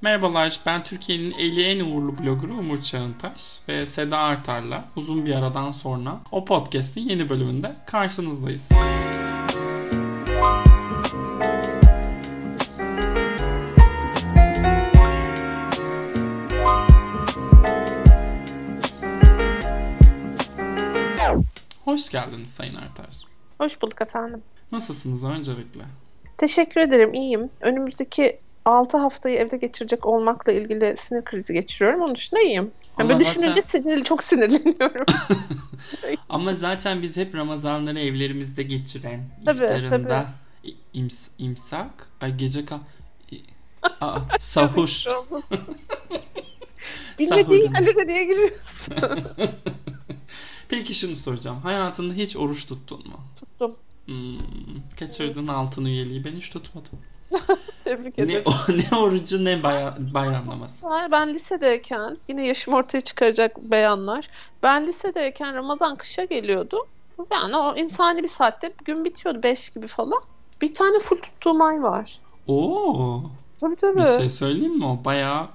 Merhabalar, ben Türkiye'nin 50 en uğurlu bloggeru Umur Çağıntaş ve Seda Artar'la uzun bir aradan sonra o podcast'in yeni bölümünde karşınızdayız. Hoş geldiniz Sayın Artar. Hoş bulduk efendim. Nasılsınız öncelikle? Teşekkür ederim, iyiyim. Önümüzdeki 6 haftayı evde geçirecek olmakla ilgili sinir krizi geçiriyorum. Onun dışında iyiyim. Yani böyle zaten... düşününce sinirli, çok sinirleniyorum. Ama zaten biz hep Ramazanları evlerimizde geçiren, tabii, iftarında tabii. ims, imsak, ay gece kal... Aa, sahur. Bilmediğin yerlere niye giriyorsun? Peki şunu soracağım. Hayatında hiç oruç tuttun mu? Tuttum. Hmm, kaçırdın altın üyeliği. Ben hiç tutmadım. Tebrik ederim. Ne, ne orucu ne baya, bayramlaması. Hayır, ben lisedeyken yine yaşım ortaya çıkaracak beyanlar. Ben lisedeyken Ramazan kışa geliyordu. Yani o insani bir saatte gün bitiyordu 5 gibi falan. Bir tane full tuttuğum ay var. Oo. Tabii tabii. Bir şey söyleyeyim mi? O bayağı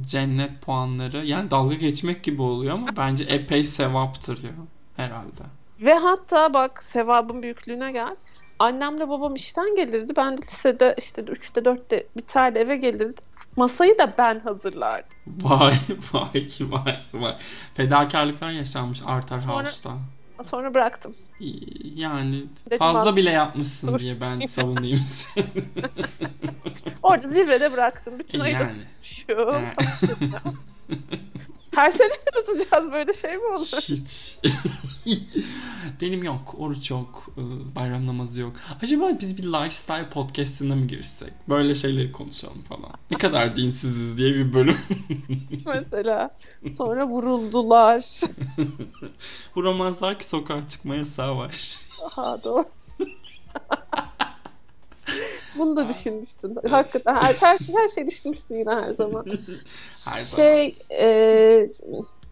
cennet puanları yani dalga geçmek gibi oluyor ama bence epey sevaptır ya herhalde. Ve hatta bak sevabın büyüklüğüne gel. Annemle babam işten gelirdi. Ben de lisede işte 3'te 4'te biterdi eve gelirdi. Masayı da ben hazırlardım. Vay vay vay vay. Fedakarlıklar yaşanmış Artar Sonra, House'da. Sonra bıraktım. Yani Dedim fazla bile yapmışsın diye ben savunayım seni. Orada zirvede bıraktım. Bütün ayı yani. şu. Her sene mi tutacağız böyle şey mi olur? Hiç. Benim yok. Oruç yok. E, bayram namazı yok. Acaba biz bir lifestyle podcast'ine mi girsek? Böyle şeyleri konuşalım falan. Ne kadar dinsiziz diye bir bölüm. Mesela. Sonra vuruldular. Vuramazlar ki sokağa çıkma yasağı var. Aha doğru. Bunu da düşünmüşsün. Hakikaten her, her, her şey düşünmüşsün yine her zaman. her şey zaman. E,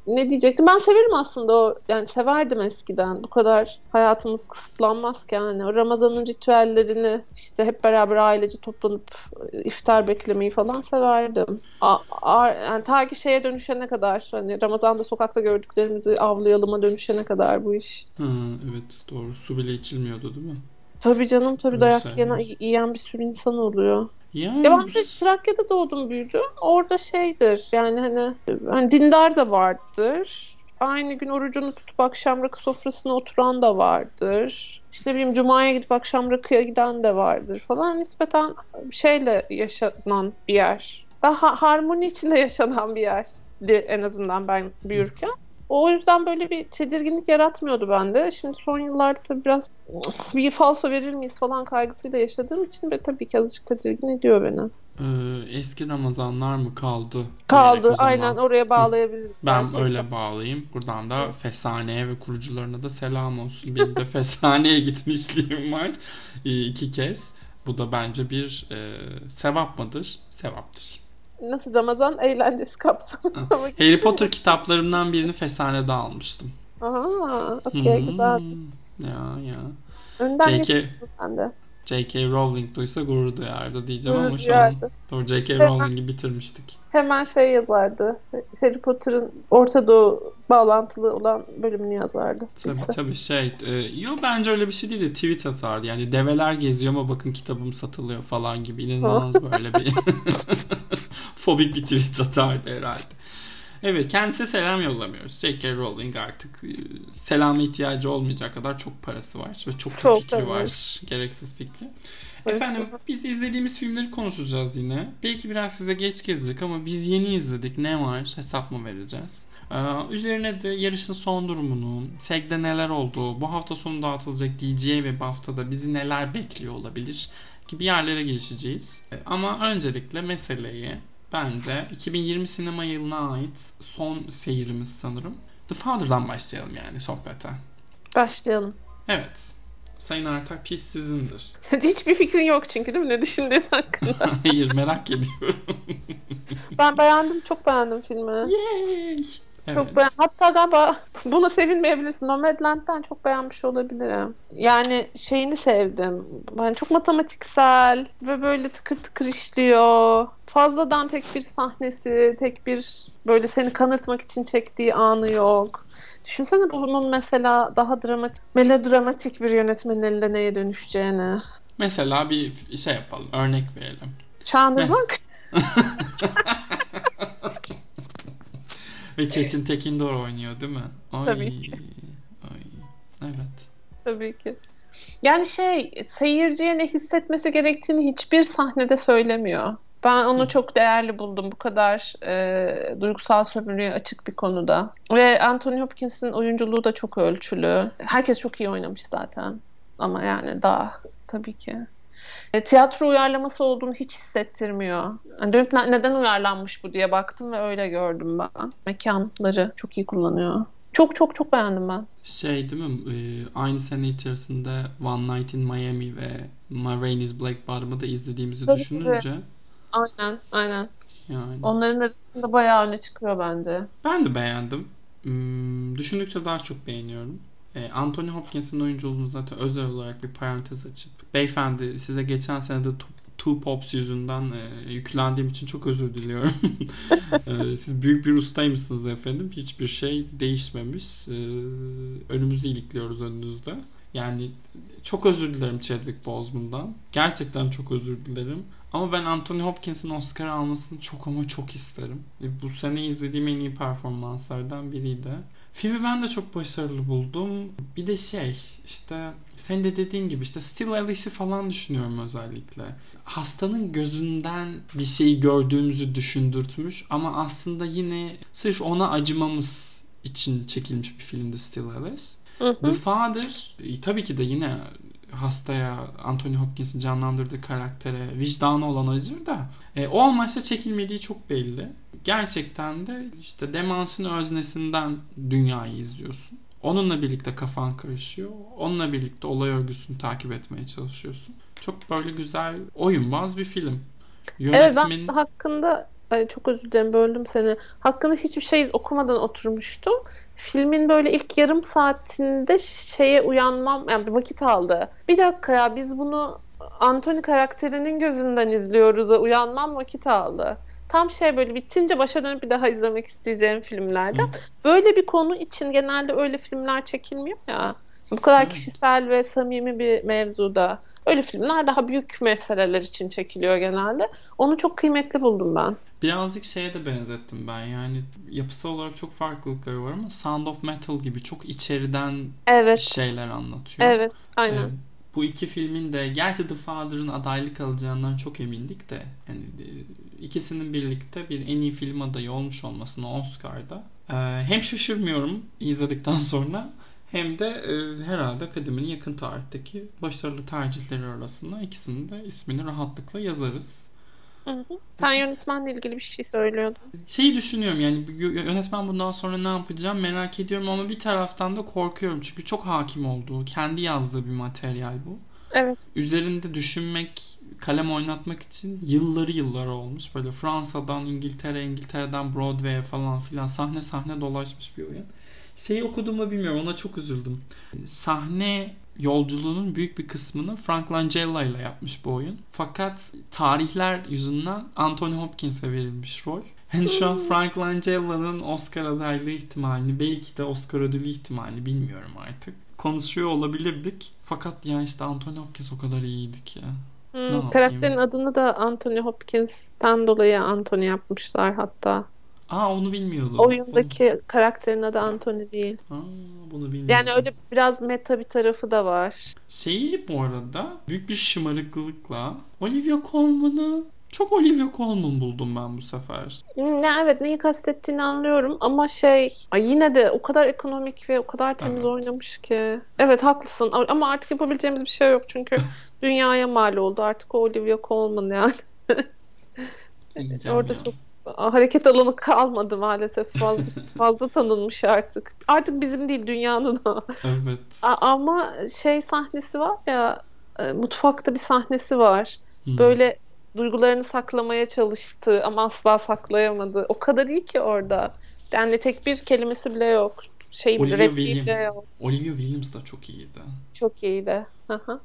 ne diyecektim? Ben severim aslında o yani severdim eskiden. Bu kadar hayatımız kısıtlanmazken yani o Ramazan'ın ritüellerini işte hep beraber ailece toplanıp iftar beklemeyi falan severdim. A, a, yani ta ki şeye dönüşene kadar hani Ramazan'da sokakta gördüklerimizi avlayalıma dönüşene kadar bu iş. Hı, evet doğru. Su bile içilmiyordu değil mi? Tabii canım tabii dayak yiyen, yiyen bir sürü insan oluyor. Yani ya ben de Trakya'da doğdum büyüdüm. Orada şeydir yani hani, hani dindar da vardır. Aynı gün orucunu tutup akşam rakı sofrasına oturan da vardır. İşte ne bileyim Cuma'ya gidip akşam rakıya giden de vardır falan. Nispeten şeyle yaşanan bir yer. Daha harmoni içinde yaşanan bir yerdi en azından ben büyürken. O yüzden böyle bir tedirginlik yaratmıyordu bende. Şimdi son yıllarda tabii biraz bir falso verir miyiz falan kaygısıyla yaşadığım için ve tabii ki azıcık tedirgin ediyor beni. Ee, eski Ramazanlar mı kaldı? Kaldı aynen oraya bağlayabiliriz. Ben gerçekten. öyle bağlayayım. Buradan da Fesane'ye ve kurucularına da selam olsun. Benim de Fesane'ye gitmişliğim var ee, iki kez. Bu da bence bir e, sevap mıdır? Sevaptır nasıl Ramazan eğlencesi kapsamında Harry Potter kitaplarımdan birini Fesane'de almıştım. Aha, okey hmm. güzel. Ya ya. Önden J.K. J.K. Rowling duysa gurur duyardı diyeceğim gurur ama şu an doğru J.K. Rowling'i bitirmiştik. Hemen şey yazardı. Harry Potter'ın Orta Doğu bağlantılı olan bölümünü yazardı. Tabii işte. tabii şey. E, yo bence öyle bir şey değil de tweet atardı. Yani develer geziyor ama bakın kitabım satılıyor falan gibi. inanılmaz böyle bir fobik bir tweet atardı herhalde. Evet kendisine selam yollamıyoruz. J.K. Rowling artık e, selama ihtiyacı olmayacak kadar çok parası var ve çok da çok fikri var. Gereksiz fikri. Efendim biz izlediğimiz filmleri konuşacağız yine. Belki biraz size geç gelecek ama biz yeni izledik. Ne var? Hesap mı vereceğiz? Ee, üzerine de yarışın son durumunu, SEG'de neler oldu, bu hafta sonu dağıtılacak DJ ve BAFTA'da bizi neler bekliyor olabilir gibi yerlere geçeceğiz. Ama öncelikle meseleyi bence 2020 sinema yılına ait son seyirimiz sanırım. The Father'dan başlayalım yani sohbete. Başlayalım. Evet. Sayın Artak pis sizindir. Hiçbir fikrin yok çünkü değil mi ne düşündüğün hakkında? Hayır merak ediyorum. ben beğendim çok beğendim filmi. Yay! Evet. Çok beğen Hatta galiba buna sevinmeyebilirsin. Nomadland'den çok beğenmiş olabilirim. Yani şeyini sevdim. Ben çok matematiksel ve böyle tıkır tıkır işliyor. Fazladan tek bir sahnesi, tek bir böyle seni kanırtmak için çektiği anı yok. Düşünsene bunun mesela daha dramatik, melodramatik bir yönetmenin elinde neye dönüşeceğini. Mesela bir şey yapalım, örnek verelim. Çağınırmak. Ve Çetin Tekindor oynuyor değil mi? Ay, Tabii ki. Ay, evet. Tabii ki. Yani şey seyirciye ne hissetmesi gerektiğini hiçbir sahnede söylemiyor. Ben onu çok değerli buldum bu kadar e, duygusal sömürüye açık bir konuda. Ve Anthony Hopkins'in oyunculuğu da çok ölçülü. Herkes çok iyi oynamış zaten. Ama yani daha tabii ki. E, tiyatro uyarlaması olduğunu hiç hissettirmiyor. Yani dönüp ne- neden uyarlanmış bu diye baktım ve öyle gördüm ben. Mekanları çok iyi kullanıyor. Çok çok çok beğendim ben. Şey değil mi? Ee, aynı sene içerisinde One Night in Miami ve Ma Rainey's Black Bottom'ı da izlediğimizi Tabii, düşününce Aynen aynen. yani Onların arasında bayağı öne çıkıyor bence. ben de beğendim. Hmm, düşündükçe daha çok beğeniyorum. Ee, Anthony Hopkins'in oyunculuğunu zaten özel olarak bir parantez açıp beyefendi size geçen sene de Two- Pops yüzünden e, yüklendiğim için çok özür diliyorum. Ee, siz büyük bir ustaymışsınız efendim. Hiçbir şey değişmemiş. Ee, önümüzü ilikliyoruz önünüzde. Yani çok özür dilerim Chadwick Boseman'dan. Gerçekten çok özür dilerim. Ama ben Anthony Hopkins'in Oscar almasını çok ama çok isterim. Ve bu sene izlediğim en iyi performanslardan biriydi. Filmi ben de çok başarılı buldum. Bir de şey işte sen de dediğin gibi işte Still Alice'i falan düşünüyorum özellikle. Hastanın gözünden bir şeyi gördüğümüzü düşündürtmüş ama aslında yine sırf ona acımamız için çekilmiş bir filmdi Still Alice. Hı hı. The Father e, tabii ki de yine hastaya Anthony Hopkins'in canlandırdığı karaktere vicdanı olan acır da e, o amaçla çekilmediği çok belli. Gerçekten de işte demansın öznesinden dünyayı izliyorsun. Onunla birlikte kafan karışıyor. Onunla birlikte olay örgüsünü takip etmeye çalışıyorsun. Çok böyle güzel oyunbaz bir film. Evet Yönetmen ben hakkında ay çok özür dilerim böldüm seni. Hakkında hiçbir şey okumadan oturmuştum. Filmin böyle ilk yarım saatinde şeye uyanmam yani bir vakit aldı. Bir dakika ya biz bunu Anthony karakterinin gözünden izliyoruz. Uyanmam vakit aldı. Tam şey böyle bitince başa dönüp bir daha izlemek isteyeceğim filmlerden. Böyle bir konu için genelde öyle filmler çekilmiyor ya. Bu kadar kişisel ve samimi bir mevzuda. Öyle filmler daha büyük meseleler için çekiliyor genelde. Onu çok kıymetli buldum ben. Birazcık şeye de benzettim ben yani yapısal olarak çok farklılıkları var ama Sound of Metal gibi çok içeriden Evet, şeyler anlatıyor. evet, aynen. Ee, bu iki filmin de gerçi The Father'ın adaylık alacağından çok emindik de yani e, ikisinin birlikte bir en iyi film adayı olmuş olmasına Oscar'da e, hem şaşırmıyorum izledikten sonra hem de e, herhalde akademinin yakın tarihteki başarılı tercihleri arasında ikisinin de ismini rahatlıkla yazarız. Hı hı. Sen yönetmenle ilgili bir şey söylüyordun. Şeyi düşünüyorum yani yö- yönetmen bundan sonra ne yapacağım merak ediyorum ama bir taraftan da korkuyorum çünkü çok hakim olduğu, kendi yazdığı bir materyal bu. Evet. Üzerinde düşünmek, kalem oynatmak için yılları yılları olmuş. Böyle Fransa'dan İngiltere, İngiltere'den Broadway'e falan filan sahne sahne dolaşmış bir oyun. Şeyi okuduğumu bilmiyorum ona çok üzüldüm. Sahne yolculuğunun büyük bir kısmını Frank Langella ile yapmış bu oyun. Fakat tarihler yüzünden Anthony Hopkins'e verilmiş rol. Hani şu an Frank Langella'nın Oscar adaylığı ihtimalini belki de Oscar ödülü ihtimalini bilmiyorum artık. Konuşuyor olabilirdik. Fakat ya işte Anthony Hopkins o kadar iyiydik ya. Hmm, karakterin adını da Anthony Hopkins'ten dolayı Anthony yapmışlar hatta. Aa onu bilmiyordum. Oyundaki karakterin adı Anthony değil. Bunu, aa, bunu bilmiyordum. Yani öyle biraz meta bir tarafı da var. Şeyi bu arada büyük bir şımarıklıkla Olivia Colman'ı çok Olivia Colman buldum ben bu sefer. Ne evet neyi kastettiğini anlıyorum ama şey ay yine de o kadar ekonomik ve o kadar temiz Evet. oynamış ki. Evet haklısın ama artık yapabileceğimiz bir şey yok çünkü dünyaya mal oldu artık o Olivia Colman yani. Orada ya. çok hareket alanı kalmadı maalesef fazla fazla tanınmış artık. Artık bizim değil dünyanın o. Evet. A- ama şey sahnesi var ya e, mutfakta bir sahnesi var. Hmm. Böyle duygularını saklamaya çalıştı ama asla saklayamadı. O kadar iyi ki orada. Yani tek bir kelimesi bile yok. şey Olivia Williams. de Olivia Williams da çok iyiydi. Çok iyiydi.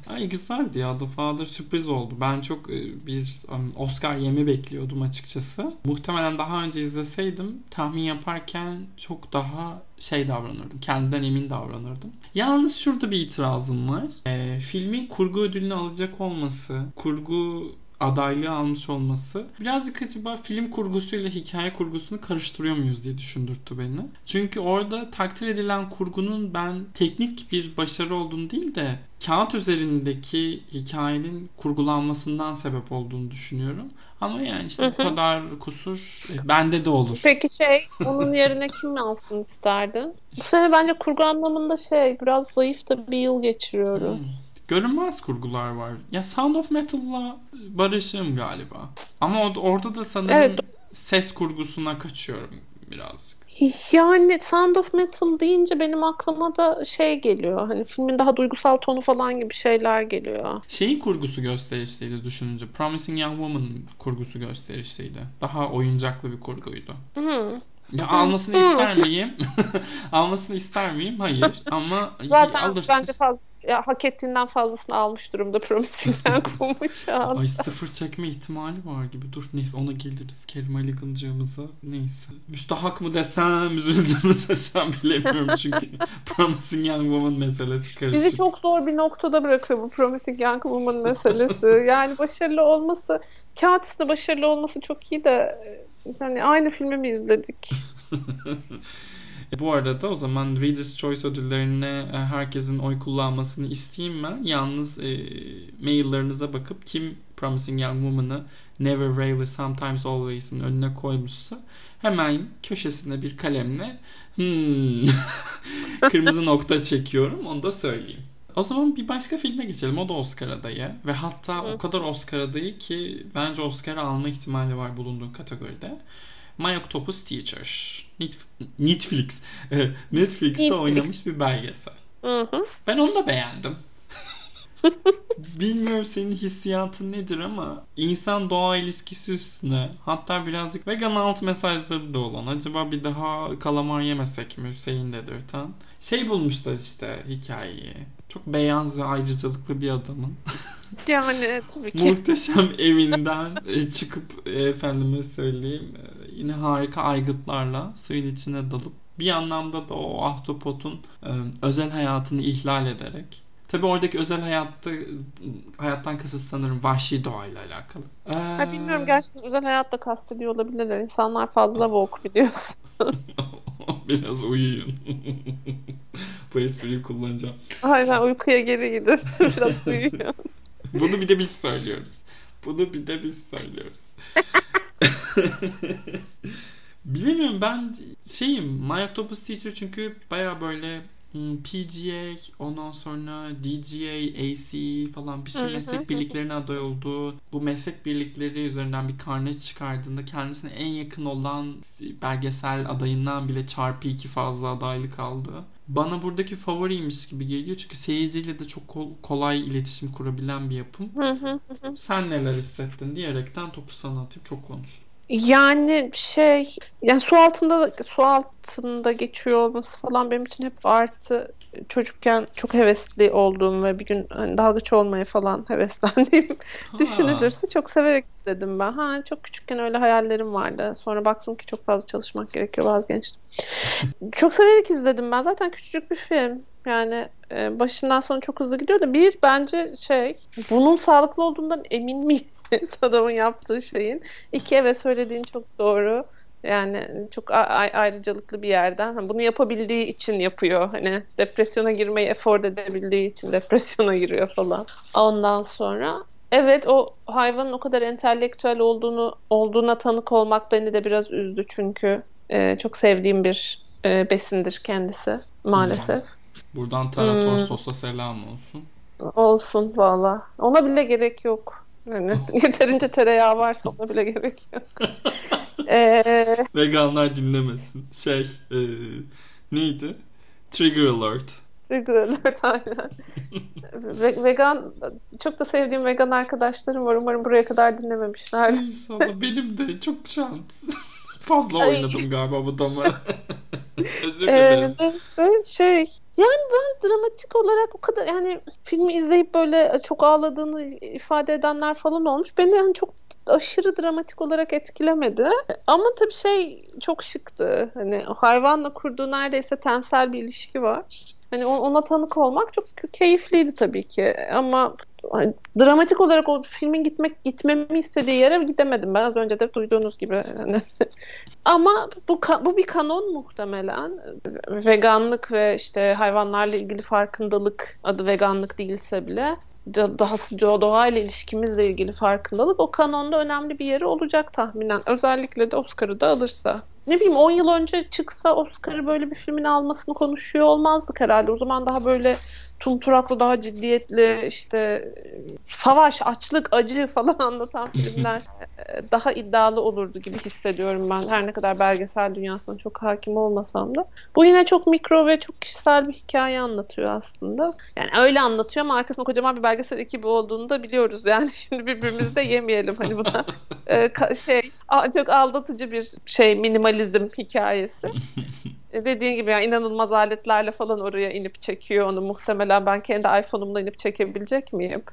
Ay güzeldi ya The Father sürpriz oldu. Ben çok e, bir um, Oscar yemi bekliyordum açıkçası. Muhtemelen daha önce izleseydim tahmin yaparken çok daha şey davranırdım. Kendimden emin davranırdım. Yalnız şurada bir itirazım var. E, filmin kurgu ödülünü alacak olması, kurgu adaylığı almış olması birazcık acaba film kurgusuyla hikaye kurgusunu karıştırıyor muyuz diye düşündürttü beni. Çünkü orada takdir edilen kurgunun ben teknik bir başarı olduğunu değil de kağıt üzerindeki hikayenin kurgulanmasından sebep olduğunu düşünüyorum. Ama yani işte bu kadar kusur e, bende de olur. Peki şey onun yerine kim alsın isterdin? Bu sene bence kurgu anlamında şey biraz zayıf da bir yıl geçiriyoruz. Hmm. Görünmez kurgular var. Ya Sound of Metal'la barışığım galiba. Ama orada da sanırım Evet. ses kurgusuna kaçıyorum birazcık. Yani Sound of Metal deyince benim aklıma da şey geliyor. Hani filmin daha duygusal tonu falan gibi şeyler geliyor. Şeyin kurgusu gösterişliydi düşününce. Promising Young Woman'ın kurgusu gösterişliydi. Daha oyuncaklı bir kurguydu. Hı. Ya almasını Hı. ister miyim? almasını ister miyim? Hayır. Ama Zaten alırsın. bence fazla, ya, hak ettiğinden fazlasını almış durumda Promising Young Woman şu. Ay sıfır çekme ihtimali var gibi. Dur neyse ona geliriz. Kerim Aligan'cığımıza. Neyse. Müstahak mı desem, üzüldüm mü desem bilemiyorum çünkü Promising Young Woman meselesi karışık. Bizi çok zor bir noktada bırakıyor bu Promising Young Woman meselesi. Yani başarılı olması, kağıt üstünde başarılı olması çok iyi de yani aynı filmi mi izledik? Bu arada o zaman Reader's Choice ödüllerine e, herkesin oy kullanmasını isteyeyim ben. Yalnız e, maillerinize bakıp kim Promising Young Woman'ı Never Rarely Sometimes Always'ın önüne koymuşsa hemen köşesine bir kalemle hmm, kırmızı nokta çekiyorum onu da söyleyeyim. O zaman bir başka filme geçelim. O da Oscar adayı. Ve hatta o kadar Oscar adayı ki bence Oscar alma ihtimali var bulunduğu kategoride. My Octopus Teacher. Net- Netflix. Netflix'te Netflix. oynamış bir belgesel. Hı hı. Ben onu da beğendim. Bilmiyorum senin hissiyatın nedir ama insan doğa ilişkisi üstüne hatta birazcık vegan alt mesajları da olan acaba bir daha kalamar yemesek mi Hüseyin dedirten şey bulmuşlar işte hikayeyi. Çok beyaz ve ayrıcalıklı bir adamın Yani tabii ki. muhteşem evinden e, çıkıp e, efendime söyleyeyim e, yine harika aygıtlarla suyun içine dalıp bir anlamda da o ahtapotun e, özel hayatını ihlal ederek Tabi oradaki özel hayatta hayattan kasıt sanırım vahşi doğayla alakalı. Ee, Ha, bilmiyorum gerçekten özel hayatta kastediyor olabilirler. İnsanlar fazla woke biliyorsun. Biraz uyuyun. Bu espriyi kullanacağım. Aynen uykuya geri gidin. Biraz uyuyun. Bunu bir de biz söylüyoruz. Bunu bir de biz söylüyoruz. Bilemiyorum ben şeyim My Octopus Teacher çünkü baya böyle hmm, PGA ondan sonra DGA, AC falan bir sürü meslek birliklerine aday oldu. Bu meslek birlikleri üzerinden bir karne çıkardığında kendisine en yakın olan belgesel adayından bile çarpı iki fazla adaylık aldı. Bana buradaki favoriymiş gibi geliyor çünkü seyirciyle de çok kol- kolay iletişim kurabilen bir yapım. Hı hı. Sen neler hissettin diyerekten topu sana atayım. Çok konuştum. Yani şey yani su altında su altında geçiyor olması falan benim için hep artı çocukken çok hevesli olduğum ve bir gün hani dalgıç olmaya falan heveslendiğim düşünülürse çok severek izledim ben. Ha çok küçükken öyle hayallerim vardı. Sonra baktım ki çok fazla çalışmak gerekiyor vazgeçtim. çok severek izledim ben. Zaten küçücük bir film. Yani e, başından sona çok hızlı gidiyor da bir bence şey bunun sağlıklı olduğundan emin miyim adamın yaptığı şeyin. İki evet söylediğin çok doğru. Yani çok ayrıcalıklı bir yerden. Bunu yapabildiği için yapıyor. Hani depresyona girmeyi efor edebildiği için depresyona giriyor falan. Ondan sonra evet o hayvanın o kadar entelektüel olduğunu olduğuna tanık olmak beni de biraz üzdü çünkü e, çok sevdiğim bir e, besindir kendisi maalesef. Buradan Tarator Hmm. Sos'a selam olsun. Olsun valla. Ona bile gerek yok. Yani yeterince tereyağı varsa ona bile gerek yok. Ee, Veganlar dinlemesin. Şey e, neydi? Trigger alert. Trigger alert, aynen. Ve- vegan çok da sevdiğim vegan arkadaşlarım var. Umarım buraya kadar dinlememişler. İnşallah benim de çok şans. Fazla Ay. oynadım galiba bu damara. Özür dilerim. Ee, şey yani ben dramatik olarak o kadar yani filmi izleyip böyle çok ağladığını ifade edenler falan olmuş. Beni yani çok aşırı dramatik olarak etkilemedi. Ama tabii şey çok şıktı. Hani hayvanla kurduğu neredeyse tensel bir ilişki var. Hani ona tanık olmak çok keyifliydi tabii ki. Ama hani, dramatik olarak o filmin gitmek gitmemi istediği yere gidemedim ben az önce de duyduğunuz gibi. Yani. Ama bu bu bir kanon muhtemelen. Veganlık ve işte hayvanlarla ilgili farkındalık adı veganlık değilse bile dahası doğayla ilişkimizle ilgili farkındalık o kanonda önemli bir yeri olacak tahminen. Özellikle de Oscar'ı da alırsa. Ne bileyim 10 yıl önce çıksa Oscar'ı böyle bir filmin almasını konuşuyor olmazdık herhalde. O zaman daha böyle tumturaklı daha ciddiyetli işte savaş, açlık, acı falan anlatan filmler e, daha iddialı olurdu gibi hissediyorum ben. Her ne kadar belgesel dünyasına çok hakim olmasam da. Bu yine çok mikro ve çok kişisel bir hikaye anlatıyor aslında. Yani öyle anlatıyor ama arkasında kocaman bir belgesel ekibi olduğunu da biliyoruz. Yani şimdi birbirimizi de yemeyelim hani bu da e, şey çok aldatıcı bir şey minimalizm hikayesi. E, dediğin gibi yani inanılmaz aletlerle falan oraya inip çekiyor onu. Muhtemelen ben kendi iPhone'umla inip çekebilecek miyim?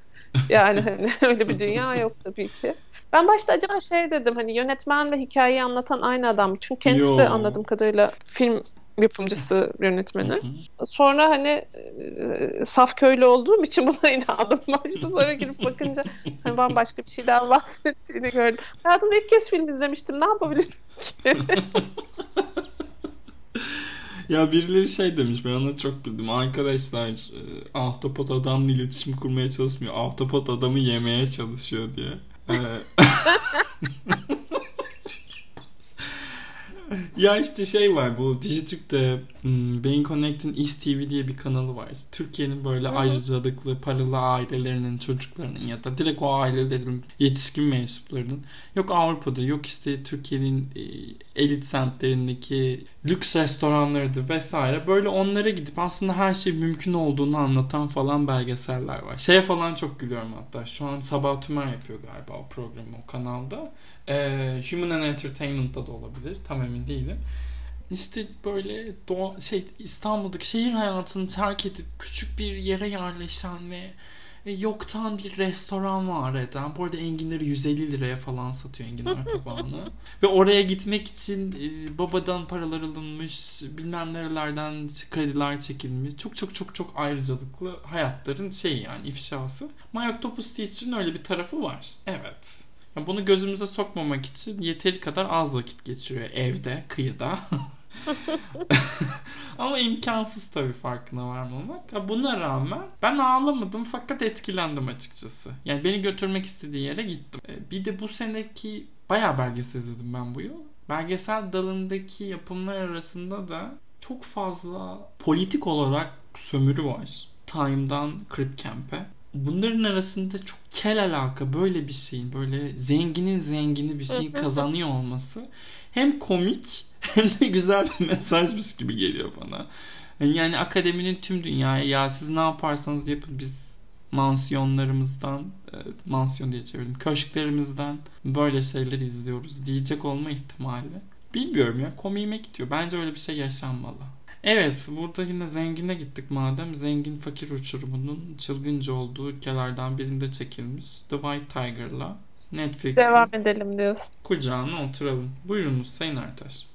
Yani hani öyle bir dünya yok tabii ki. Ben başta acaba şey dedim hani yönetmen ve hikayeyi anlatan aynı adam. Çünkü kendisi Yo. de anladığım kadarıyla film yapımcısı yönetmeni. Sonra hani e, saf köylü olduğum için buna inandım. Başta sonra girip bakınca hani bambaşka bir şeyden bahsettiğini gördüm. Hayatımda ilk kez film izlemiştim. Ne yapabilirim ki? ya birileri şey demiş ben ona çok güldüm. Arkadaşlar e, ahtapot adamla iletişim kurmaya çalışmıyor. Ahtapot adamı yemeye çalışıyor diye. E, ya işte şey var bu Dijitürk'te hmm, Beyin Connect'in East TV diye bir kanalı var. Türkiye'nin böyle Hı-hı. ayrıcalıklı paralı ailelerinin çocuklarının ya da direkt o ailelerin yetişkin mensuplarının yok Avrupa'da yok işte Türkiye'nin e, elit semtlerindeki lüks restoranlarıdır vesaire. Böyle onlara gidip aslında her şey mümkün olduğunu anlatan falan belgeseller var. Şeye falan çok gülüyorum hatta. Şu an Sabah Tümer yapıyor galiba o programı o kanalda. Ee, Human and Entertainment'da da olabilir. Tam emin değilim. İşte böyle doğa, şey İstanbul'daki şehir hayatını terk edip küçük bir yere yerleşen ve e, yoktan bir restoran var eden. Bu arada enginleri 150 liraya falan satıyor enginar tabağını. Ve oraya gitmek için e, babadan paralar alınmış, bilmem nerelerden krediler çekilmiş. Çok çok çok çok ayrıcalıklı hayatların şeyi yani ifşası. My Octopus Teacher'ın öyle bir tarafı var. Evet. Yani bunu gözümüze sokmamak için yeteri kadar az vakit geçiriyor evde, kıyıda. Ama imkansız tabii farkına varmamak. Buna rağmen ben ağlamadım fakat etkilendim açıkçası. Yani beni götürmek istediği yere gittim. E, bir de bu seneki bayağı belgesel izledim ben bu yıl. Belgesel dalındaki yapımlar arasında da çok fazla politik olarak sömürü var. Time'dan Crip Camp'e bunların arasında çok kel alaka böyle bir şeyin böyle zenginin zengini bir şeyin kazanıyor olması hem komik hem de güzel bir mesajmış gibi geliyor bana. Yani akademinin tüm dünyaya ya siz ne yaparsanız yapın biz mansiyonlarımızdan e, mansiyon diye çevirdim köşklerimizden böyle şeyler izliyoruz diyecek olma ihtimali. Bilmiyorum ya komiğime gidiyor. Bence öyle bir şey yaşanmalı. Evet burada yine zengine gittik madem. Zengin fakir uçurumunun çılgınca olduğu ülkelerden birinde çekilmiş. The White Tiger'la Netflix'in Devam edelim diyorsun. kucağına oturalım. Buyurunuz Sayın Artaş.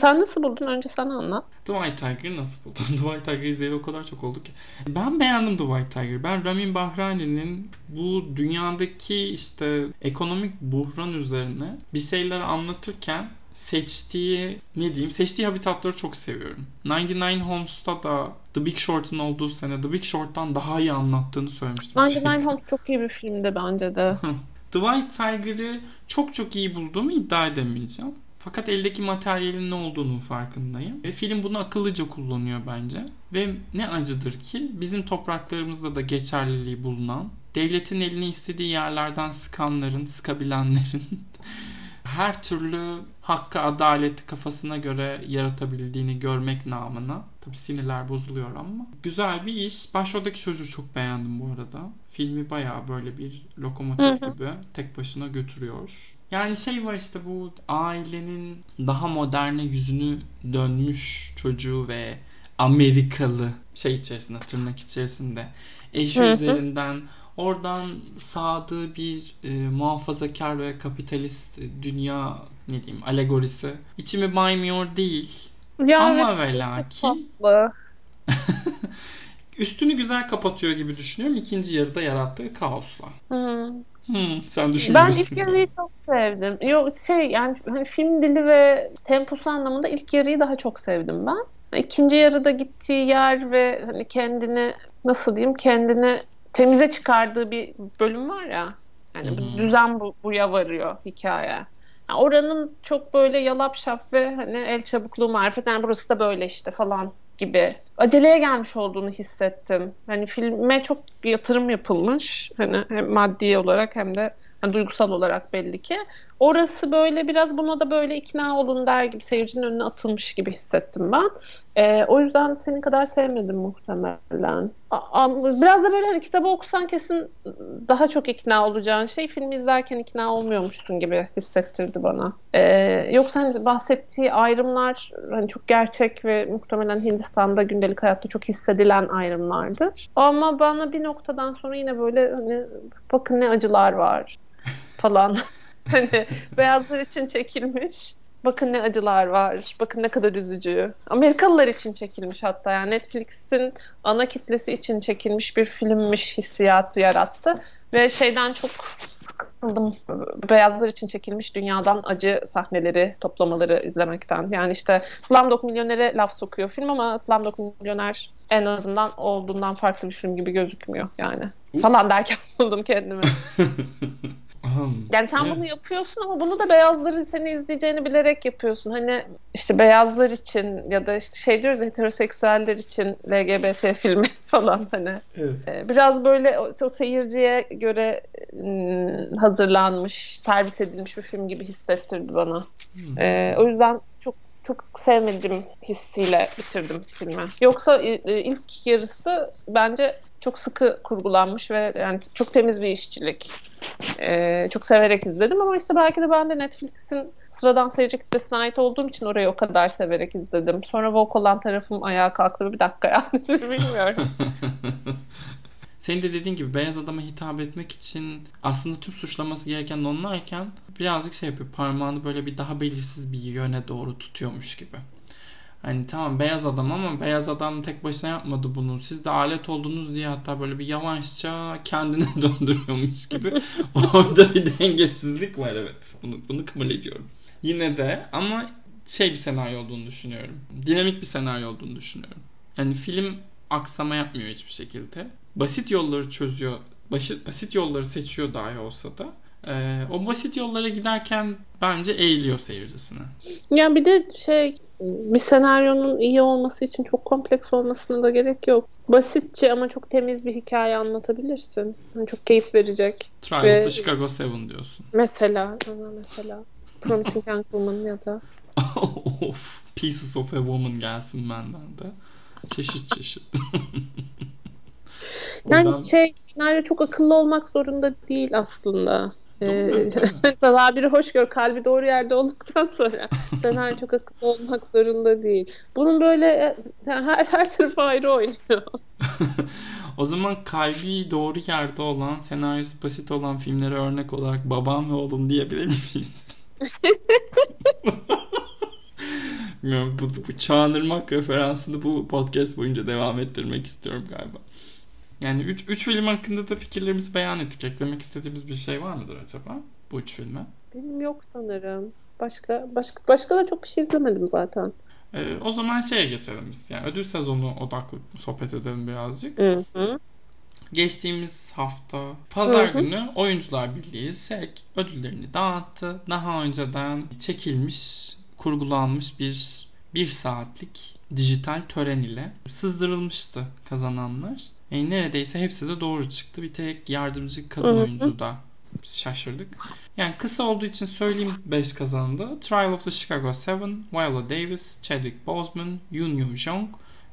Sen nasıl buldun? Önce sen anlat. The White Tiger'ı nasıl buldun? The White Tiger izleyeli o kadar çok oldu ki. Ben beğendim The White Tiger. Ben Ramin Bahrani'nin bu dünyadaki işte ekonomik buhran üzerine bir şeyler anlatırken seçtiği ne diyeyim seçtiği habitatları çok seviyorum. 99 Homes'ta da The Big Short'un olduğu sene The Big Short'tan daha iyi anlattığını söylemiştim. 99 Homes çok iyi bir filmdi bence de. The White Tiger'ı çok çok iyi bulduğumu iddia edemeyeceğim. Fakat eldeki materyalin ne olduğunu farkındayım. Ve film bunu akıllıca kullanıyor bence. Ve ne acıdır ki bizim topraklarımızda da geçerliliği bulunan, devletin elini istediği yerlerden sıkanların, sıkabilenlerin her türlü hakkı adaleti kafasına göre yaratabildiğini görmek namına. Tabi sinirler bozuluyor ama. Güzel bir iş. Başroldaki çocuğu çok beğendim bu arada. Filmi baya böyle bir lokomotif gibi tek başına götürüyor. Yani şey var işte bu ailenin daha moderne yüzünü dönmüş çocuğu ve Amerikalı şey içerisinde tırnak içerisinde eşi üzerinden oradan sağdığı bir e, muhafazakar ve kapitalist dünya ne diyeyim alegorisi içimi baymıyor değil Ya ama evet, ve lakin üstünü güzel kapatıyor gibi düşünüyorum ikinci yarıda yarattığı kaosla. Hı. Hmm, sen Ben düşünmüyorsun. ilk yarıyı çok sevdim. Yok şey yani hani film dili ve temposu anlamında ilk yarıyı daha çok sevdim ben. İkinci yarıda gittiği yer ve hani kendini nasıl diyeyim kendini temize çıkardığı bir bölüm var ya. Yani bir düzen bu, buya varıyor hikaye. Yani oranın çok böyle yalap şap ve hani el çabukluğu marifet yani burası da böyle işte falan gibi aceleye gelmiş olduğunu hissettim. Hani filme çok yatırım yapılmış. Hani hem maddi olarak hem de hani duygusal olarak belli ki. Orası böyle biraz buna da böyle ikna olun der gibi seyircinin önüne atılmış gibi hissettim ben. Ee, o yüzden senin kadar sevmedim muhtemelen. A- a- biraz da böyle hani kitabı okusan kesin daha çok ikna olacağın şey filmi izlerken ikna olmuyormuşsun gibi hissettirdi bana. Ee, yoksa hani bahsettiği ayrımlar hani çok gerçek ve muhtemelen Hindistan'da gündelik hayatta çok hissedilen ayrımlardır. Ama bana bir noktadan sonra yine böyle hani bakın ne acılar var falan. hani beyazlar için çekilmiş. Bakın ne acılar var. Bakın ne kadar üzücü. Amerikalılar için çekilmiş hatta. Yani Netflix'in ana kitlesi için çekilmiş bir filmmiş hissiyatı yarattı. Ve şeyden çok sıkıldım. Beyazlar için çekilmiş dünyadan acı sahneleri, toplamaları izlemekten. Yani işte Slumdog Milyoner'e laf sokuyor film ama Slumdog Milyoner en azından olduğundan farklı bir film gibi gözükmüyor yani. Falan derken buldum kendimi. Yani sen bunu yapıyorsun ama bunu da beyazları seni izleyeceğini bilerek yapıyorsun. Hani işte beyazlar için ya da işte şey diyoruz heteroseksüeller için LGBT filmi falan hani. Evet. Ee, Biraz böyle o, o seyirciye göre ım, hazırlanmış, servis edilmiş bir film gibi hissettirdi bana. Hmm. Ee, o yüzden çok çok sevmedim hissiyle bitirdim filmi. Yoksa ilk yarısı bence çok sıkı kurgulanmış ve yani çok temiz bir işçilik. Ee, çok severek izledim ama işte belki de ben de Netflix'in sıradan seyirci kitlesine ait olduğum için orayı o kadar severek izledim. Sonra woke olan tarafım ayağa kalktı. Bir dakika yani bilmiyorum. Senin de dediğin gibi beyaz adama hitap etmek için aslında tüm suçlaması gereken onlarken birazcık şey yapıyor. Parmağını böyle bir daha belirsiz bir yöne doğru tutuyormuş gibi. Hani tamam beyaz adam ama beyaz adam tek başına yapmadı bunu. Siz de alet oldunuz diye hatta böyle bir yavaşça kendine döndürüyormuş gibi. Orada bir dengesizlik var evet. Bunu, bunu kabul ediyorum. Yine de ama şey bir senaryo olduğunu düşünüyorum. Dinamik bir senaryo olduğunu düşünüyorum. Yani film aksama yapmıyor hiçbir şekilde. Basit yolları çözüyor. Basit, basit yolları seçiyor dahi olsa da. Ee, o basit yollara giderken bence eğiliyor seyircisine. Ya bir de şey bir senaryonun iyi olması için çok kompleks olmasına da gerek yok. Basitçe ama çok temiz bir hikaye anlatabilirsin. Yani çok keyif verecek. Trial Ve- Chicago 7 diyorsun. Mesela, mesela Promising Young Woman ya da of, Pieces of a Woman gelsin benden de. Çeşit çeşit. yani Oradan- şey senaryo çok akıllı olmak zorunda değil aslında. Ee, tabiri hoş gör, kalbi doğru yerde olduktan sonra senaryo çok akıllı olmak zorunda değil. Bunun böyle e, her her tarafı ayrı oynuyor. o zaman kalbi doğru yerde olan, senaryosu basit olan filmlere örnek olarak babam ve oğlum diyebilir miyiz? Bilmiyorum, bu, bu Çağınırmak referansını bu podcast boyunca devam ettirmek istiyorum galiba. Yani 3 üç film hakkında da fikirlerimizi beyan ettik. Eklemek istediğimiz bir şey var mıdır acaba bu üç filme? Benim yok sanırım. Başka başka başka da çok bir şey izlemedim zaten. Ee, o zaman şeye geçelim biz. Yani ödül sezonu odaklı sohbet edelim birazcık. Hı hı. Geçtiğimiz hafta pazar Hı hı. günü Oyuncular Birliği SEK ödüllerini dağıttı. Daha önceden çekilmiş, kurgulanmış bir bir saatlik dijital tören ile sızdırılmıştı kazananlar. E, neredeyse hepsi de doğru çıktı. Bir tek yardımcı kadın oyuncu da şaşırdık. Yani kısa olduğu için söyleyeyim 5 kazandı. Trial of the Chicago 7, Viola Davis, Chadwick Boseman, Yoon Yoo Jung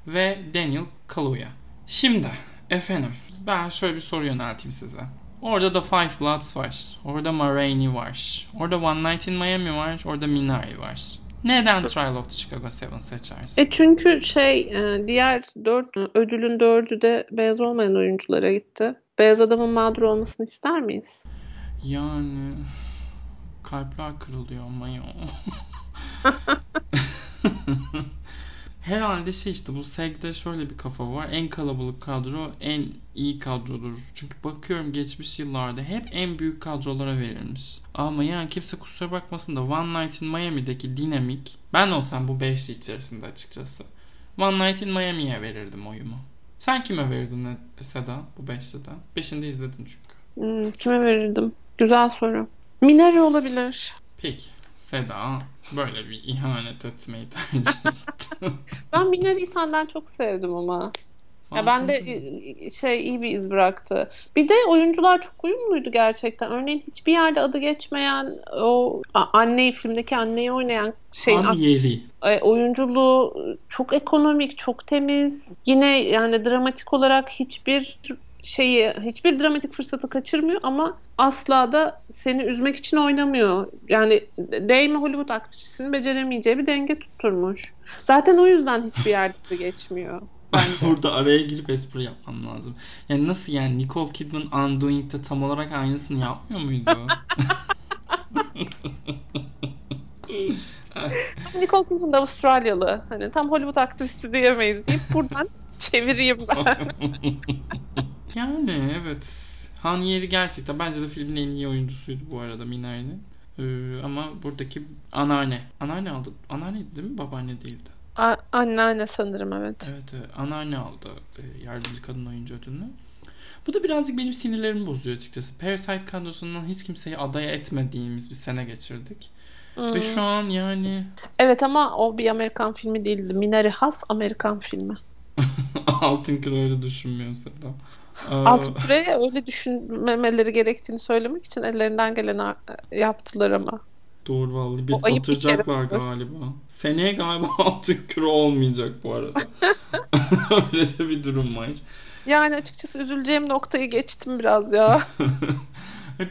ve Daniel Kaluuya. Şimdi efendim ben şöyle bir soru yönelteyim size. Orada da Five Bloods var. Orada Ma Rainey var. Orada One Night in Miami var. Orada Minari var. Neden Trial of the Chicago Seven seçersin? E çünkü şey e, diğer dört ödülün dördü de beyaz olmayan oyunculara gitti. Beyaz adamın mağdur olmasını ister miyiz? Yani kalpler kırılıyor ama ya. Herhalde şey işte bu SEG'de şöyle bir kafa var. En kalabalık kadro en iyi kadrodur. Çünkü bakıyorum geçmiş yıllarda hep en büyük kadrolara verilmiş. Ama yani kimse kusura bakmasın da One Night in Miami'deki dinamik ben olsam bu beşli içerisinde açıkçası. One Night in Miami'ye verirdim oyumu. Sen kime verirdin Seda bu beşliden? Beşinde izledin çünkü. Hmm, kime verirdim? Güzel soru. Minari olabilir. Peki. Seda böyle bir ihanet etmeyi tercih etti. ben Minari'yi senden çok sevdim ama. Ya ben de şey iyi bir iz bıraktı. Bir de oyuncular çok uyumluydu gerçekten. Örneğin hiçbir yerde adı geçmeyen o anneyi filmdeki anneyi oynayan şeyin An yeri. oyunculuğu çok ekonomik, çok temiz. Yine yani dramatik olarak hiçbir şeyi hiçbir dramatik fırsatı kaçırmıyor ama asla da seni üzmek için oynamıyor. Yani Dame Hollywood aktrisinin beceremeyeceği bir denge tutturmuş. Zaten o yüzden hiçbir yerde geçmiyor. Burada araya girip espri yapmam lazım. Yani nasıl yani Nicole Kidman Undoing'de tam olarak aynısını yapmıyor muydu? Nicole Kidman da Avustralyalı. Hani tam Hollywood aktrisi diyemeyiz deyip buradan çevireyim ben. yani evet. Han Yeri gerçekten bence de filmin en iyi oyuncusuydu bu arada Minari'nin. Ee, ama buradaki anneanne. Anneanne aldı. Anneanne değil mi? Babaanne değildi. A- anneanne sanırım evet. Evet, evet. Anneanne aldı e, yardımcı kadın oyuncu ödülünü. Bu da birazcık benim sinirlerimi bozuyor açıkçası. Parasite kadrosundan hiç kimseyi adaya etmediğimiz bir sene geçirdik. Hmm. Ve şu an yani... Evet ama o bir Amerikan filmi değildi. Minari has Amerikan filmi. Altın Küre öyle düşünmüyor Seda. Altın Küre'ye öyle düşünmemeleri gerektiğini söylemek için ellerinden geleni yaptılar ama. Doğru vallahi bir batıracaklar galiba. Seneye galiba altın küre olmayacak bu arada. Öyle de bir durum var. Yani açıkçası üzüleceğim noktayı geçtim biraz ya.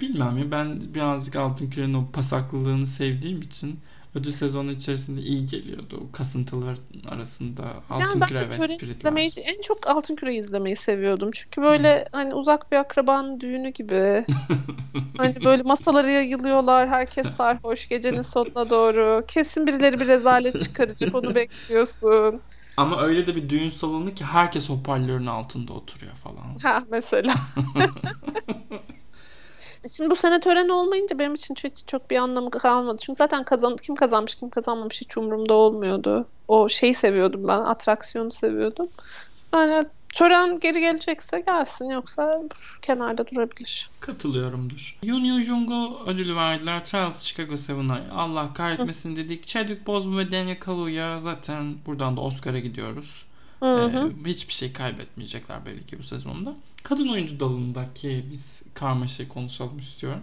Bilmem ya ben birazcık altın kürenin o pasaklılığını sevdiğim için ödül sezonu içerisinde iyi geliyordu. Kasıntılar arasında Altın yani Küre ve Spirit izlemeyi, En çok Altın Küre izlemeyi seviyordum. Çünkü böyle hmm. hani uzak bir akrabanın düğünü gibi. hani böyle masalara yayılıyorlar. Herkes sarhoş gecenin sonuna doğru. Kesin birileri bir rezalet çıkaracak. Onu bekliyorsun. Ama öyle de bir düğün salonu ki herkes hoparlörün altında oturuyor falan. Ha mesela. Şimdi bu sene tören olmayınca benim için çok, çok bir anlamı kalmadı. Çünkü zaten kazan, kim kazanmış kim kazanmamış hiç umurumda olmuyordu. O şeyi seviyordum ben. Atraksiyonu seviyordum. Yani tören geri gelecekse gelsin yoksa kenarda durabilir. Katılıyorumdur. Yoon Yoo Jung'u ödülü verdiler. Trial Chicago 7'a Allah kahretmesin dedik. Chadwick Boseman ve Daniel Kaluuya zaten buradan da Oscar'a gidiyoruz. Hı hı. Ee, hiçbir şey kaybetmeyecekler belli ki bu sezonda. Kadın oyuncu dalındaki biz karmaşayı konuşalım istiyorum.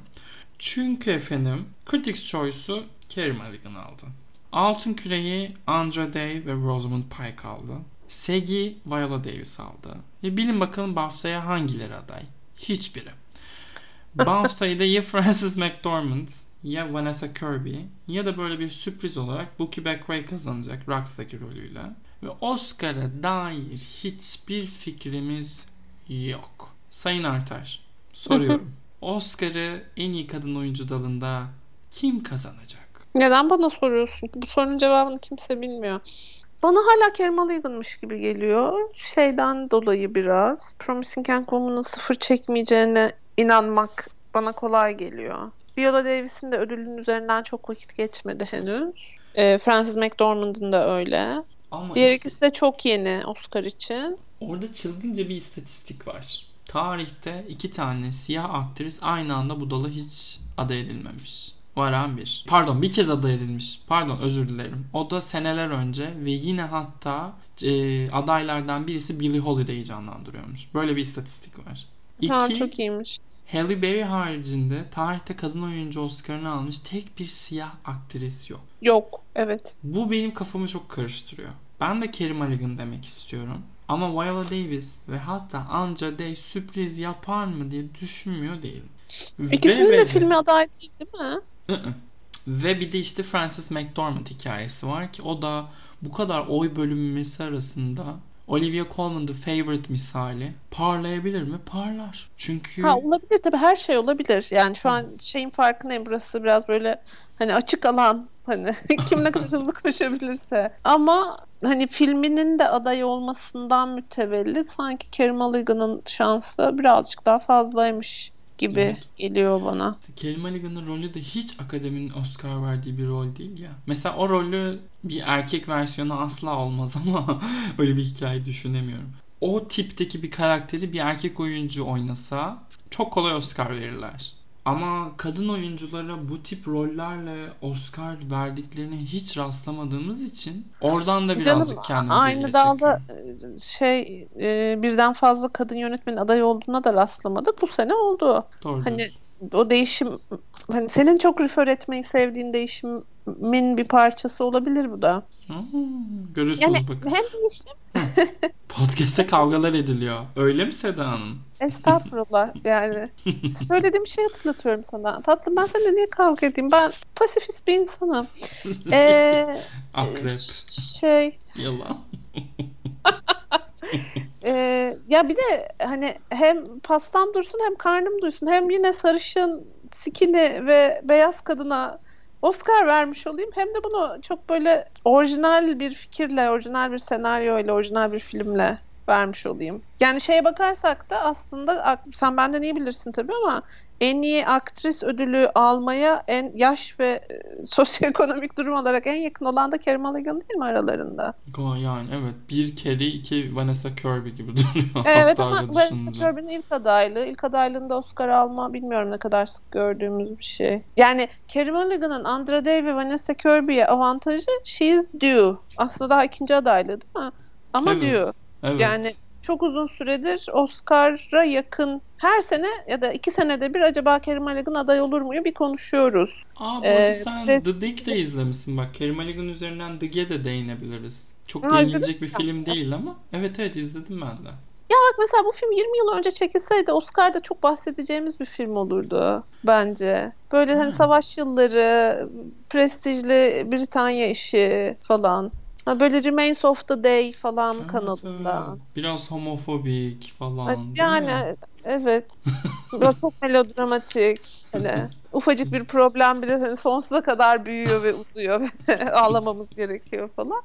Çünkü efendim Critics Choice'u Carey Mulligan aldı. Altın Küreyi Andra Day ve Rosamund Pike aldı. Segi Viola Davis aldı. Ve bilin bakalım BAFTA'ya hangileri aday? Hiçbiri. BAFTA'yı da ya Frances McDormand ya Vanessa Kirby ya da böyle bir sürpriz olarak Bookie Beckray kazanacak Rocks'taki rolüyle. Ve Oscar'a dair hiçbir fikrimiz yok. Sayın Artar, soruyorum. Oscar'ı en iyi kadın oyuncu dalında kim kazanacak? Neden bana soruyorsun? Bu sorunun cevabını kimse bilmiyor. Bana hala Carey Mulligan'mış gibi geliyor. Şeyden dolayı biraz. Promising Young Woman'ın sıfır çekmeyeceğine inanmak bana kolay geliyor. Viola Davis'in de ödülün üzerinden çok vakit geçmedi henüz. E, Frances McDormand'ın da öyle. Ama Diğer işte, ikisi de çok yeni Oscar için. Orada çılgınca bir istatistik var. Tarihte iki tane siyah aktris aynı anda bu dala hiç aday edilmemiş. Varan bir. Pardon bir kez aday edilmiş. Pardon özür dilerim. O da seneler önce ve yine hatta e, adaylardan birisi Billie Holiday'i canlandırıyormuş. Böyle bir istatistik var. İki, ha, çok iyiymiş. Halle Berry haricinde tarihte kadın oyuncu Oscar'ını almış tek bir siyah aktris yok. Yok, evet. Bu benim kafamı çok karıştırıyor. Ben de Carey Mulligan demek istiyorum. Ama Viola Davis ve hatta Andra Day sürpriz yapar mı diye düşünmüyor değilim. İkisinin de filmi aday değil değil mi? Ve bir de işte Francis McDormand hikayesi var ki o da bu kadar oy bölünmesi arasında Olivia Colman The Favorite misali parlayabilir mi? Parlar. Çünkü Ha olabilir tabii her şey olabilir. Yani şu an şeyin farkındayım burası biraz böyle hani açık alan hani kim ne kadar hızlı koşabilirse. Ama hani filminin de aday olmasından mütevellit sanki Carey Mulligan'ın şansı birazcık daha fazlaymış gibi evet. geliyor bana. Kelly Mulligan'ın rolü de hiç akademinin Oscar verdiği bir rol değil ya. Mesela o rolü bir erkek versiyonu asla olmaz ama öyle bir hikaye düşünemiyorum. O tipteki bir karakteri bir erkek oyuncu oynasa çok kolay Oscar verirler. Ama kadın oyunculara bu tip rollerle Oscar verdiklerine hiç rastlamadığımız için oradan da birazcık Canım, kendimi Aynı dalda çekiyorum. şey e, birden fazla kadın yönetmenin aday olduğuna da rastlamadık. Bu sene oldu. Doğru hani diyorsun. o değişim hani senin çok refer etmeyi sevdiğin değişimin bir parçası olabilir bu da. Hmm, görüyorsunuz yani, bakın. Hem değişim. Podcast'te kavgalar ediliyor. Öyle mi Seda Hanım? Estağfurullah yani. Söylediğim şey hatırlatıyorum sana. Tatlım ben seninle niye kavga edeyim? Ben pasifist bir insanım. Ee, Akrep. Şey. Yalan. ee, ya bir de hani hem pastam dursun hem karnım dursun hem yine sarışın, skinny ve beyaz kadına Oscar vermiş olayım. Hem de bunu çok böyle orijinal bir fikirle, orijinal bir senaryo ile, orijinal bir filmle vermiş olayım. Yani şeye bakarsak da aslında sen benden iyi bilirsin tabii ama en iyi aktris ödülü almaya en yaş ve e, sosyoekonomik durum olarak en yakın olan da Carey Mulligan değil mi aralarında? Yani evet. Bir kere iki Vanessa Kirby gibi duruyor. Evet ama Vanessa Kirby'nin ilk adaylığı. ilk adaylığında Oscar alma bilmiyorum ne kadar sık gördüğümüz bir şey. Yani Carey Mulligan'ın Andra Day ve Vanessa Kirby'ye avantajı she's due. Aslında daha ikinci adaylığı değil mi? Ama evet. due. Evet. Yani çok uzun süredir Oscar'a yakın her sene ya da iki senede bir acaba Kerim Mulligan aday olur muyu bir konuşuyoruz. Aa bu arada ee, sen pres- The Dig de izlemişsin bak. Kerim Mulligan üzerinden Dig'e de değinebiliriz. Çok ha, değinilecek bir film değil ama evet evet izledim ben de. Ya bak mesela bu film 20 yıl önce çekilseydi Oscar'da çok bahsedeceğimiz bir film olurdu bence. Böyle hani savaş yılları, prestijli Britanya işi falan. Ha, böyle Remains of the Day falan evet, kanalında. Evet. Biraz homofobik falan. Yani evet. Böyle çok melodramatik. Hani ufacık bir problem bile hani sonsuza kadar büyüyor ve uzuyor ağlamamız gerekiyor falan.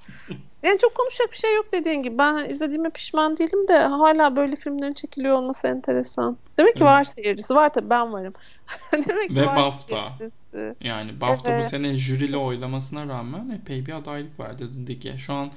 Yani çok konuşacak bir şey yok dediğin gibi. Ben izlediğime pişman değilim de hala böyle filmlerin çekiliyor olması enteresan. Demek ki evet. var seyircisi. Var tabii ben varım. Demek ki Ve var BAFTA. Seyircisi. Yani BAFTA evet. bu sene jüriyle oylamasına rağmen epey bir adaylık verdi Dig'e. Şu an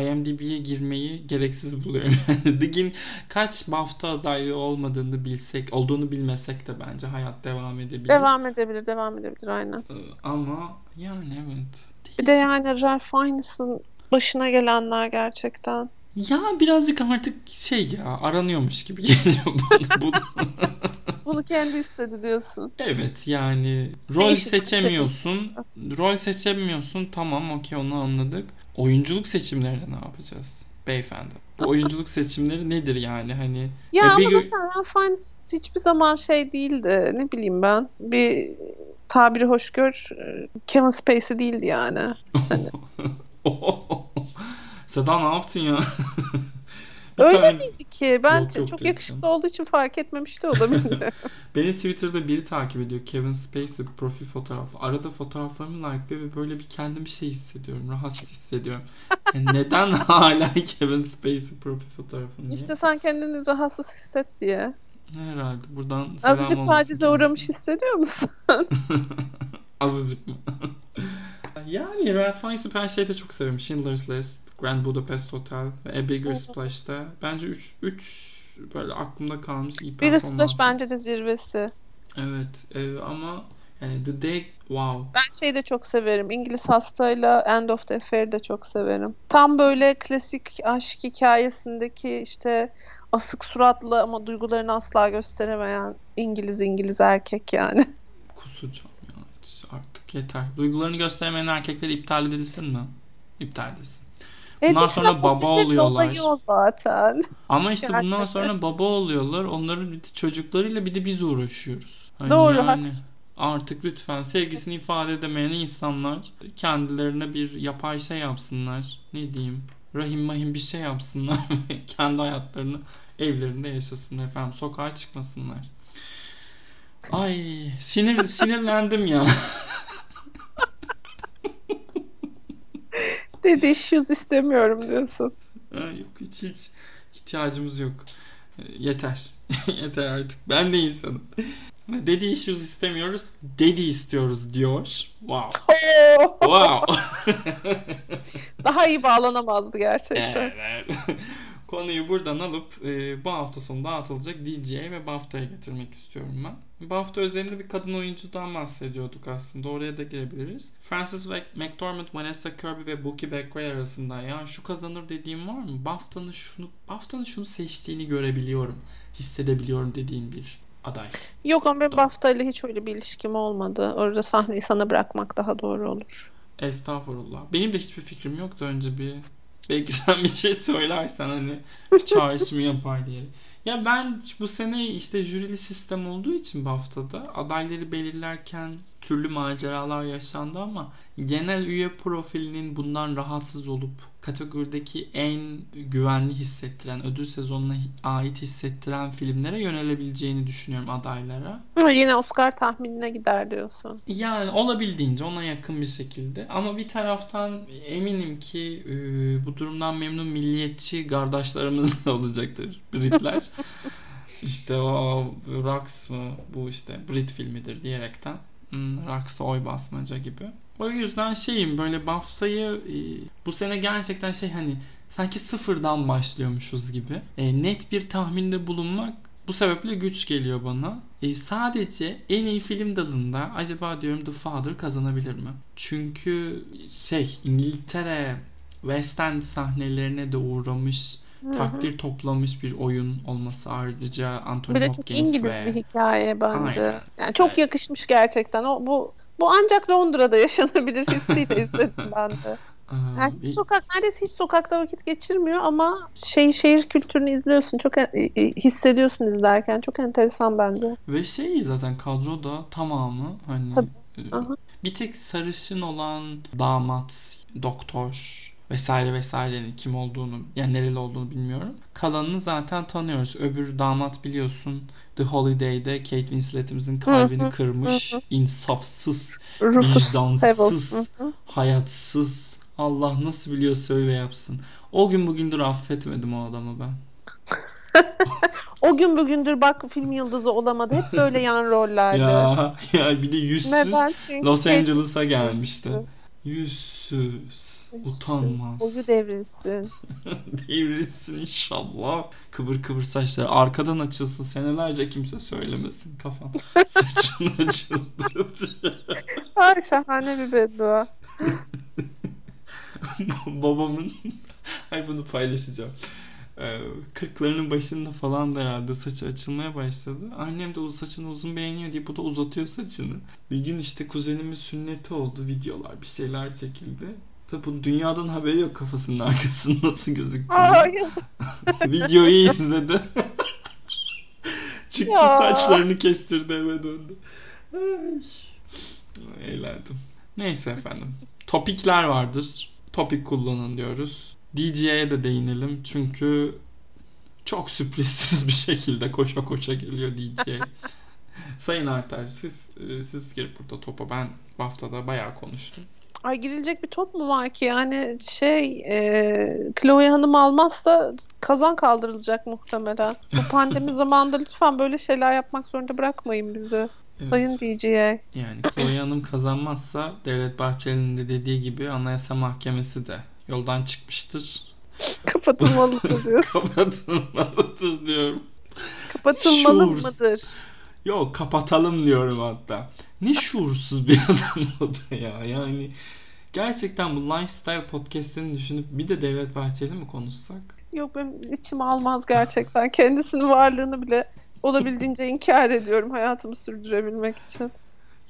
IMDb'ye girmeyi gereksiz buluyorum. Dig'in kaç BAFTA adaylığı olmadığını bilsek, olduğunu bilmesek de bence hayat devam edebilir. Devam edebilir, devam edebilir aynen. Ee, ama yani evet. Bir de yani Ralph Fiennes'ın başına gelenler gerçekten. Ya birazcık artık şey ya aranıyormuş gibi geliyor bana. Bu Bunu kendi istedi diyorsun. Evet yani rol Değişik seçemiyorsun. Rol seçemiyorsun tamam okey onu anladık. Oyunculuk seçimlerine ne yapacağız beyefendi? Bu oyunculuk seçimleri nedir yani hani? Ya e, ama bir... mesela Ralph hiçbir zaman şey değildi ne bileyim ben bir tabiri hoş gör Kevin Spacey değildi yani. Hani. Seda ne yaptın ya? Öyle tane... miydi ki? Ben yok, yok, çok yakışıklı canım. olduğu için fark etmemiş de olabilir. Beni Twitter'da biri takip ediyor. Kevin Spacey profil fotoğrafı. Arada fotoğraflarımı like ve böyle bir kendim şey hissediyorum. Rahatsız hissediyorum. Yani neden hala Kevin Spacey profil fotoğrafını? İşte sen kendini rahatsız hisset diye. Herhalde. Buradan selam Azıcık tacize uğramış hissediyor musun? Azıcık mı? Yani Ralph Fiennes'i ben şeyde çok seviyorum. Schindler's List, Grand Budapest Hotel ve A Bigger Splash'ta. Bence 3 3 böyle aklımda kalmış iyi performansı. Bigger Splash bence de zirvesi. Evet e, ama yani The Day wow. Ben şeyi de çok severim. İngiliz hastayla End of the Affair'i de çok severim. Tam böyle klasik aşk hikayesindeki işte asık suratlı ama duygularını asla gösteremeyen İngiliz İngiliz erkek yani. Kusacağım ya artık yeter. Duygularını göstermeyen erkekler iptal edilsin mi? İptal edilsin. Bundan sonra baba oluyorlar. zaten. Ama işte bundan sonra baba oluyorlar. Onların bir de çocuklarıyla bir de biz uğraşıyoruz. Hani Doğru, yani artık lütfen sevgisini ifade edemeyen insanlar kendilerine bir yapay şey yapsınlar. Ne diyeyim? Rahim mahim bir şey yapsınlar ve kendi hayatlarını evlerinde yaşasınlar efendim. Sokağa çıkmasınlar. Ay sinir sinirlendim ya. Dedi issues istemiyorum diyorsun. Yok hiç hiç ihtiyacımız yok. Yeter. Yeter artık. Ben de insanım. Dedi issues istemiyoruz. Dedi istiyoruz diyor. Wow. Wow. Daha iyi bağlanamazdı gerçekten. Evet. Konuyu buradan alıp e, bu hafta sonu dağıtılacak DJ'ye ve BAFTA'ya getirmek istiyorum ben. BAFTA özelinde bir kadın oyuncudan bahsediyorduk aslında. Oraya da girebiliriz. Frances McDormand, Vanessa Kirby ve Bookie Beckwith arasında ya şu kazanır dediğim var mı? BAFTA'nın şunu BAFTA'nın şunu seçtiğini görebiliyorum. Hissedebiliyorum dediğin bir aday. Yok ama benim BAFTA ile hiç öyle bir ilişkim olmadı. Orada sahneyi sana bırakmak daha doğru olur. Estağfurullah. Benim de hiçbir fikrim yoktu önce bir belki sen bir şey söylersen hani çağrışımı yapar diye. Ya ben bu sene işte jürili sistem olduğu için BAFTA'da adayları belirlerken türlü maceralar yaşandı ama genel üye profilinin bundan rahatsız olup kategorideki en güvenli hissettiren, ödül sezonuna ait hissettiren filmlere yönelebileceğini düşünüyorum adaylara. Ama yine Oscar tahminine gider diyorsun. Yani olabildiğince ona yakın bir şekilde. Ama bir taraftan eminim ki e, bu durumdan memnun milliyetçi kardeşlerimiz de olacaktır Britler. işte o Rax mı bu işte Brit filmidir diyerekten hmm, Rax'a oy basmaca gibi. O yüzden şeyim böyle BAFTA'yı e, bu sene gerçekten şey hani sanki sıfırdan başlıyormuşuz gibi. E, net bir tahminde bulunmak bu sebeple güç geliyor bana. E, sadece en iyi film dalında acaba diyorum The Father kazanabilir mi? Çünkü şey İngiltere West End sahnelerine de uğramış takdir toplamış bir oyun olması ayrıca Anthony Bir de çok Hopkins İngiliz ve bir hikaye bence. Aynen. Yani çok Evet. yakışmış gerçekten. O bu bu ancak Londra'da yaşanabilir hissiyle izledim ben de. Aa, Yani hiç sokak neredeyse hiç sokakta vakit geçirmiyor ama şey şehir kültürünü izliyorsun. Çok en- e, hissediyorsun izlerken. Çok enteresan bence. Ve şey zaten kadroda tamamı hani Tabii. e, bir tek sarışın olan damat, doktor vesaire vesairenin kim olduğunu yani nereli olduğunu bilmiyorum. Kalanını zaten tanıyoruz. Öbür damat biliyorsun The Holiday'de Kate Winslet'imizin kalbini kırmış, insafsız, vicdansız, hayatsız. Allah nasıl biliyor söyle yapsın. O gün bugündür affetmedim o adamı ben. O gün bugündür bak film yıldızı olamadı. Hep böyle yan rollerde. Ya ya bir de yüzsüz Los Angeles'a gelmişti. Yüzsüz, utanmaz. Boyu devrilsin. Devrilsin inşallah. Kıvır kıvır saçları arkadan açılsın senelerce kimse söylemesin kafam. Saçın açıldı diye. Ay şahane bir beddua. Babamın ay bunu paylaşacağım. Ee, Kırklarının başında falan da herhalde saçı açılmaya başladı. Annem de o saçını uzun beğeniyor diye bu da uzatıyor saçını. Bir gün işte kuzenimin sünneti oldu. Videolar bir şeyler çekildi. Tabi dünyadan haberi yok kafasının arkasında nasıl gözüktüğünü. Videoyu izledi. Çıktı Ya. saçlarını kestirdi eve döndü. Ay. Eğlendim. Neyse efendim. Topikler vardır. Topik kullanın diyoruz. DJ'ye de değinelim. Çünkü çok sürprizsiz bir şekilde koşa koşa geliyor DJ. Sayın Arter siz e, siz girip burada topa ben bu haftada bayağı konuştum. Ay girilecek bir top mu var ki? Yani şey e, Chloe Hanım almazsa kazan kaldırılacak muhtemelen. Bu pandemi zamanında lütfen böyle şeyler yapmak zorunda bırakmayın bizi. Evet. Sayın DJ'ye. Yani Chloe Hanım kazanmazsa Devlet Bahçeli'nin de dediği gibi Anayasa Mahkemesi de yoldan çıkmıştır. Kapatılmalıdır diyor. Kapatılmalıdır diyorum. Kapatılmalı Şuursuz. mıdır? Yok kapatalım diyorum hatta. Ne şuursuz bir adam o da ya. Yani gerçekten bu lifestyle podcastlerini düşünüp bir de Devlet Bahçeli mi konuşsak? Yok benim içim almaz gerçekten. Kendisinin varlığını bile olabildiğince inkar ediyorum hayatımı sürdürebilmek için.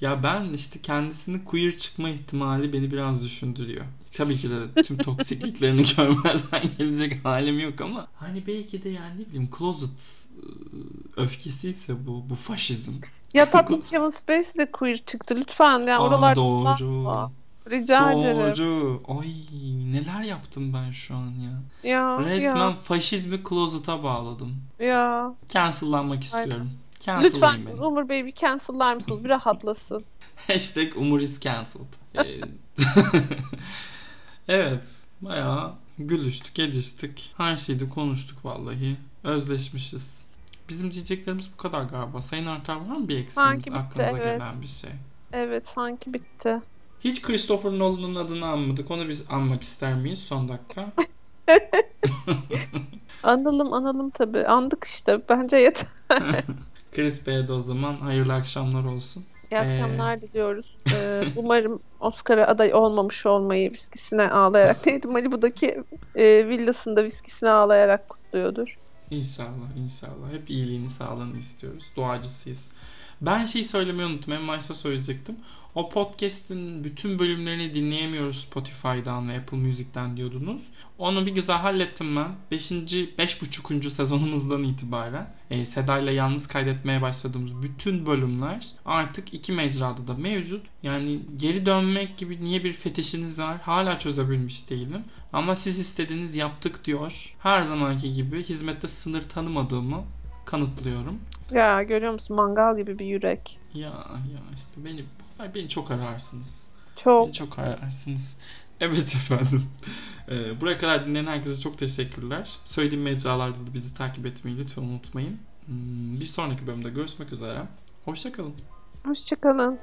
Ya ben işte kendisinin queer çıkma ihtimali beni biraz düşündürüyor. Tabii ki de tüm toksikliklerini görmezden gelecek halim yok ama hani belki de yani ne bileyim closet ıı, öfkesiyse bu bu faşizm. Ya tatlım Kevin Spacey de queer çıktı lütfen yani Aa, oralarda doğru. rica ederim. Doğru. Ay neler yaptım ben şu an ya. Ya Resmen ya, faşizmi closet'a bağladım. ya. Cancellanmak istiyorum. Lütfen beni. Umur Bey bir cancel'lar mısınız? Bir rahatlasın. Hashtag Umur is cancelled. Evet. Bayağı gülüştük, ediştik. Her şeyde konuştuk vallahi. Özleşmişiz. Bizim diyeceklerimiz bu kadar galiba. Sayın Artar var mı bir eksiğimiz Sanki bitti, aklınıza evet. gelen bir şey? Evet sanki bitti. Hiç Christopher Nolan'ın adını anmadık. Onu biz anmak ister miyiz son dakika? Analım analım tabii. Andık işte. Bence yeter. Chris Bey'e de o zaman hayırlı akşamlar olsun. İyi akşamlar diliyoruz. Ee, umarım Oscar'a aday olmamış olmayı viskisine ağlayarak neydi Malibu'daki e, villasında viskisine ağlayarak kutluyordur. İnşallah inşallah. Hep iyiliğini sağlığını istiyoruz. Duacısıyız. Ben şey söylemeyi unuttum. En başta söyleyecektim. O podcast'in bütün bölümlerini dinleyemiyoruz Spotify'dan ve Apple Music'ten diyordunuz. Onu bir güzel hallettim ben. 5. 5.5. sezonumuzdan itibaren e, Seda ile yalnız kaydetmeye başladığımız bütün bölümler artık iki mecrada da mevcut. Yani geri dönmek gibi niye bir fetişiniz var hala çözebilmiş değilim. Ama siz istediğiniz yaptık diyor. Her zamanki gibi hizmette sınır tanımadığımı kanıtlıyorum. Ya görüyor musun mangal gibi bir yürek. Ya ya işte beni beni çok ararsınız. Çok Beni çok ararsınız. Evet efendim. Ee, buraya kadar dinleyen herkese çok teşekkürler. Söylediğim mecralarda da bizi takip etmeyi lütfen unutmayın. Hmm, Bir sonraki bölümde görüşmek üzere. Hoşçakalın. hoşçakalın.